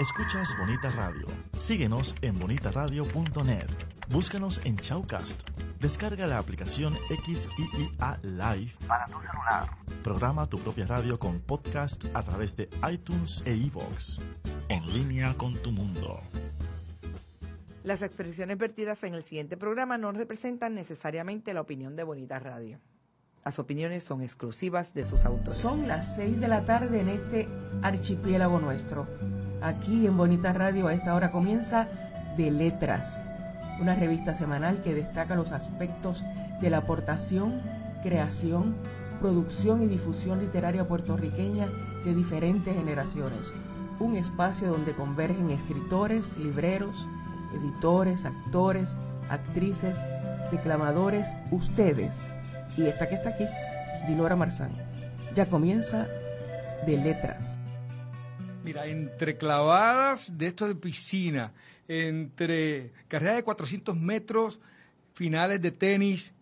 Escuchas Bonita Radio. Síguenos en bonitaradio.net. Búscanos en Chaucast. Descarga la aplicación XIIA Live para tu celular. Programa tu propia radio con podcast a través de iTunes e iVoox. En línea con tu mundo. Las expresiones vertidas en el siguiente programa no representan necesariamente la opinión de Bonita Radio. Las opiniones son exclusivas de sus autores. Son las seis de la tarde en este archipiélago nuestro. Aquí en Bonita Radio a esta hora comienza De Letras, una revista semanal que destaca los aspectos de la aportación, creación, producción y difusión literaria puertorriqueña de diferentes generaciones. Un espacio donde convergen escritores, libreros, editores, actores, actrices, declamadores, ustedes. Y esta que está aquí, Dinora Marzán. Ya comienza De Letras. Mira, entre clavadas de esto de piscina, entre carrera de 400 metros, finales de tenis,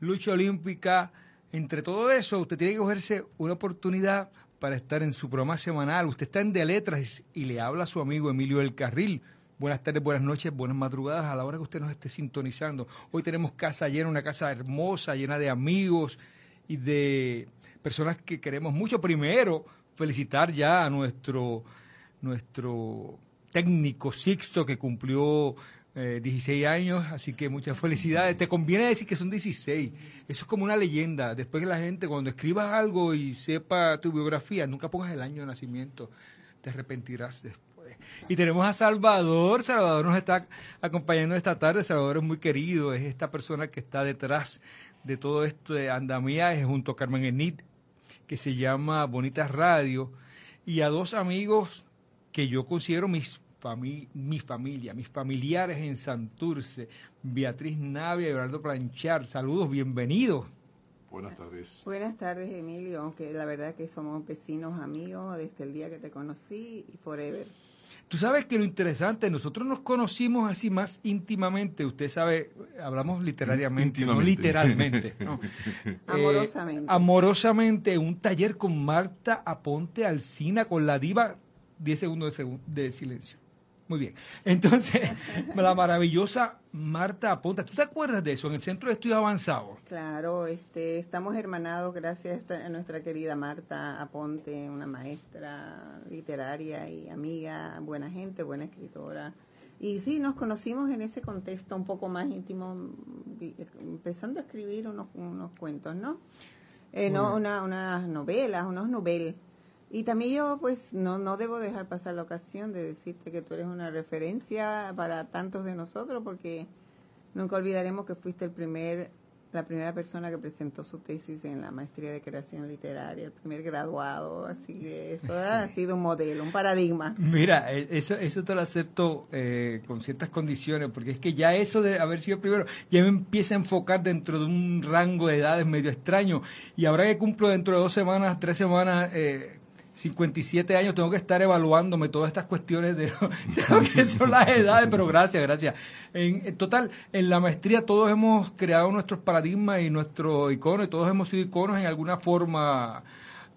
lucha olímpica, entre todo eso, usted tiene que cogerse una oportunidad para estar en su programa semanal. Usted está en De Letras y le habla a su amigo Emilio del Carril. Buenas tardes, buenas noches, buenas madrugadas a la hora que usted nos esté sintonizando. Hoy tenemos casa llena, una casa hermosa, llena de amigos y de personas que queremos mucho. Primero, felicitar ya a nuestro, nuestro técnico Sixto que cumplió eh, 16 años, así que muchas felicidades. Te conviene decir que son 16. Eso es como una leyenda. Después que la gente, cuando escribas algo y sepa tu biografía, nunca pongas el año de nacimiento, te arrepentirás después. Y tenemos a Salvador. Salvador nos está acompañando esta tarde. Salvador es muy querido, es esta persona que está detrás de todo esto de andamiaje junto a Carmen Enid, que se llama Bonitas Radio, y a dos amigos que yo considero mis fami mi familia, mis familiares en Santurce, Beatriz Navia y Eduardo Planchar. Saludos, bienvenidos. Buenas tardes. Buenas tardes, Emilio, aunque la verdad que somos vecinos amigos desde el día que te conocí y forever. Tú sabes que lo interesante, nosotros nos conocimos así más íntimamente, usted sabe, hablamos literariamente, no literalmente. ¿no? amorosamente. Eh, amorosamente, un taller con Marta Aponte Alcina, con la diva, 10 segundos de, seg de silencio. Muy bien. Entonces, la maravillosa Marta Aponte, ¿tú te acuerdas de eso en el Centro de Estudios Avanzados? Claro, este, estamos hermanados gracias a nuestra querida Marta Aponte, una maestra literaria y amiga, buena gente, buena escritora. Y sí, nos conocimos en ese contexto un poco más íntimo, empezando a escribir unos, unos cuentos, ¿no? Eh, no una, unas novelas, unos noveles. Y también yo, pues, no, no debo dejar pasar la ocasión de decirte que tú eres una referencia para tantos de nosotros, porque nunca olvidaremos que fuiste el primer, la primera persona que presentó su tesis en la maestría de creación literaria, el primer graduado, así que eso ha sido un modelo, un paradigma. Mira, eso, eso te lo acepto eh, con ciertas condiciones, porque es que ya eso de haber sido primero, ya me empieza a enfocar dentro de un rango de edades medio extraño, y ahora que cumplo dentro de dos semanas, tres semanas, eh, 57 años, tengo que estar evaluándome todas estas cuestiones de, lo que son las edades, pero gracias, gracias. En, total, en la maestría todos hemos creado nuestros paradigmas y nuestro icono, y todos hemos sido iconos en alguna forma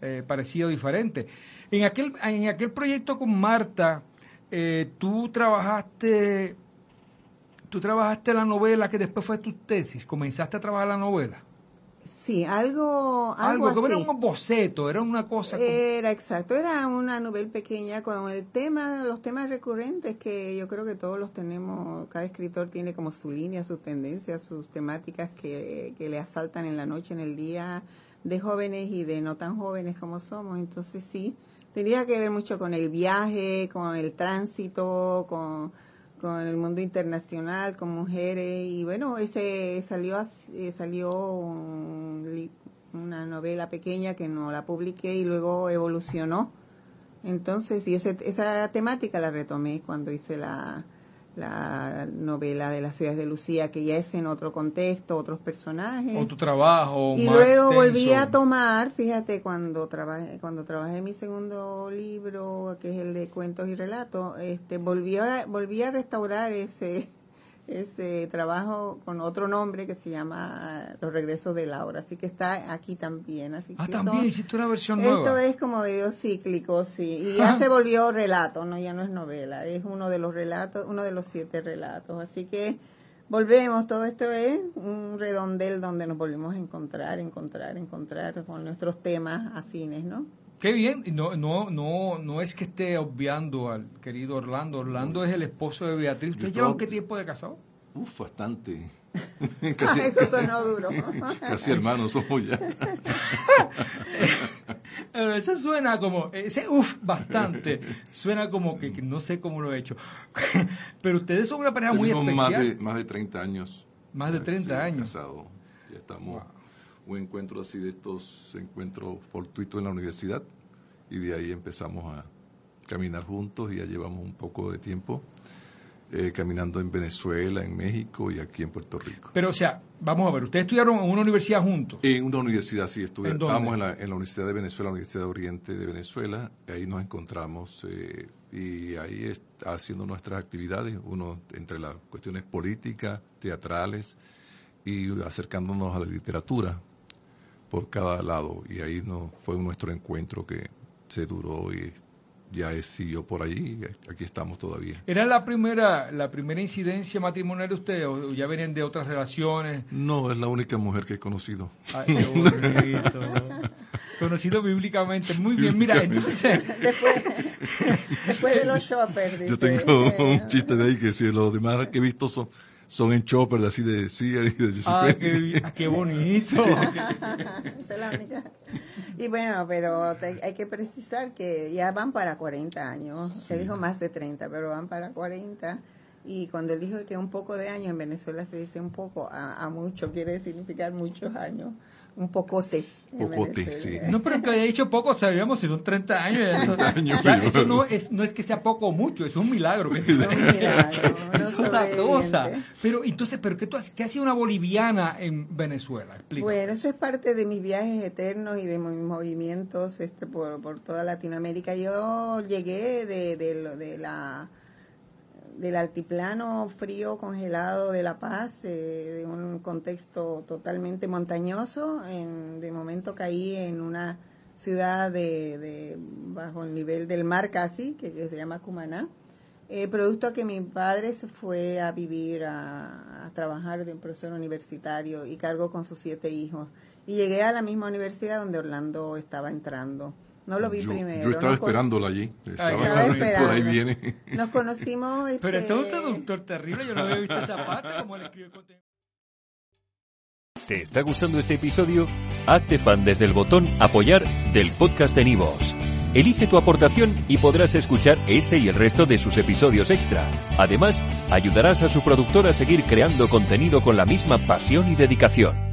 eh, parecida o diferente. En aquel, en aquel proyecto con Marta, eh, tú trabajaste, tú trabajaste la novela que después fue tu tesis, comenzaste a trabajar la novela. Sí, algo, algo, algo así. era un boceto, era una cosa. Como... Era exacto, era una novela pequeña con el tema, los temas recurrentes que yo creo que todos los tenemos, cada escritor tiene como su línea, sus tendencias, sus temáticas que, que le asaltan en la noche, en el día, de jóvenes y de no tan jóvenes como somos. Entonces sí, tenía que ver mucho con el viaje, con el tránsito, con con el mundo internacional, con mujeres y bueno, ese salió eh, salió una novela pequeña que no la publiqué y luego evolucionó. Entonces, y ese, esa temática la retomé cuando hice la, la novela de las ciudades de Lucía, que ya es en otro contexto, otros personajes. O tu trabajo. Y luego volví a tomar, fíjate, cuando trabajé, cuando trabajé mi segundo libro, que es el de cuentos y relatos, este, volví a, volví a restaurar ese, ese trabajo con otro nombre que se llama Los regresos de Laura, así que está aquí también. Así Ah, que también esto- hiciste una versión esto nueva. es como medio cíclico, sí. Y ya se volvió relato, no ya no es novela, es uno de los relatos, uno de los siete relatos. Así que volvemos, todo esto es un redondel donde nos volvemos a encontrar, encontrar, encontrar con nuestros temas afines, ¿no? Qué bien, y no, no, no, no es que esté obviando al querido Orlando. Orlando es el esposo de Beatriz. ¿Ustedes Yo llevan estaba- qué tiempo de casado? Uf, bastante. Eso sonó duro. casi hermanos somos ya. Eso suena como, ese uff, bastante. Suena como que, que no sé cómo lo he hecho. Pero ustedes son una pareja muy Tenemos más especial. de, más de 30 años. Más de 30 Sí, años. Ya estamos. Un encuentro así de estos encuentros fortuitos en la universidad. Y de ahí empezamos a caminar juntos y ya llevamos un poco de tiempo eh, caminando en Venezuela, en México y aquí en Puerto Rico. Pero, o sea, vamos a ver, ustedes estudiaron en una universidad juntos. En una universidad, sí, estuve, ¿En dónde? estábamos en la, en la Universidad de Venezuela, la Universidad de Oriente de Venezuela, ahí nos encontramos eh, y ahí es- haciendo nuestras actividades, uno entre las cuestiones políticas, teatrales y acercándonos a la literatura por cada lado. Y ahí no, fue nuestro encuentro que se duró y ya es- siguió por allí y aquí estamos todavía. ¿Era la primera, la primera incidencia matrimonial de ustedes o ya venían de otras relaciones? No, es la única mujer que he conocido. Ay, qué bonito. Conocido bíblicamente. Muy bien, mira, entonces... Después, después de los shoppers, Yo tengo un chiste de ahí que si los demás que he visto son, son en chopper, así de CIA y de Ah, qué, ah, bonito. Esa es la única. Y bueno, pero te- hay que precisar que ya van para 40 años. Se dijo más de 30, pero van para 40. Y cuando él dijo que un poco de años, en Venezuela se dice un poco, a, a mucho, quiere significar muchos años. Un pocote. Pocote, sí. No, pero que haya dicho poco, sabíamos si son 30 años. Eso, años, ya, pero- eso no, es, no es que sea poco o mucho, es un milagro. que- Un milagro, es otra cosa. Pero entonces, ¿pero qué, tú, qué hacía una boliviana en Venezuela? Explica. Bueno, eso es parte de mis viajes eternos y de mis movimientos este, por, por toda Latinoamérica. Yo llegué de, de, lo- de la del altiplano frío congelado de La Paz, eh, de un contexto totalmente montañoso. En, de momento caí en una ciudad de, de bajo el nivel del mar casi, que, se llama Cumaná. Eh, producto que mi padre se fue a vivir, a, a trabajar de un profesor universitario y cargó con sus siete hijos. Y llegué a la misma universidad donde Orlando estaba entrando. No lo vi yo, primero. yo estaba esperándola allí. Estaba, Estaba por ahí viene. Nos conocimos. Pero este, este es un seductor terrible, yo no había visto esa parte, como escribe. ¿Te está gustando este episodio? Hazte fan desde el botón Apoyar del podcast de Nivos. Elige tu aportación y podrás escuchar este y el resto de sus episodios extra. Además, ayudarás a su productor a seguir creando contenido con la misma pasión y dedicación.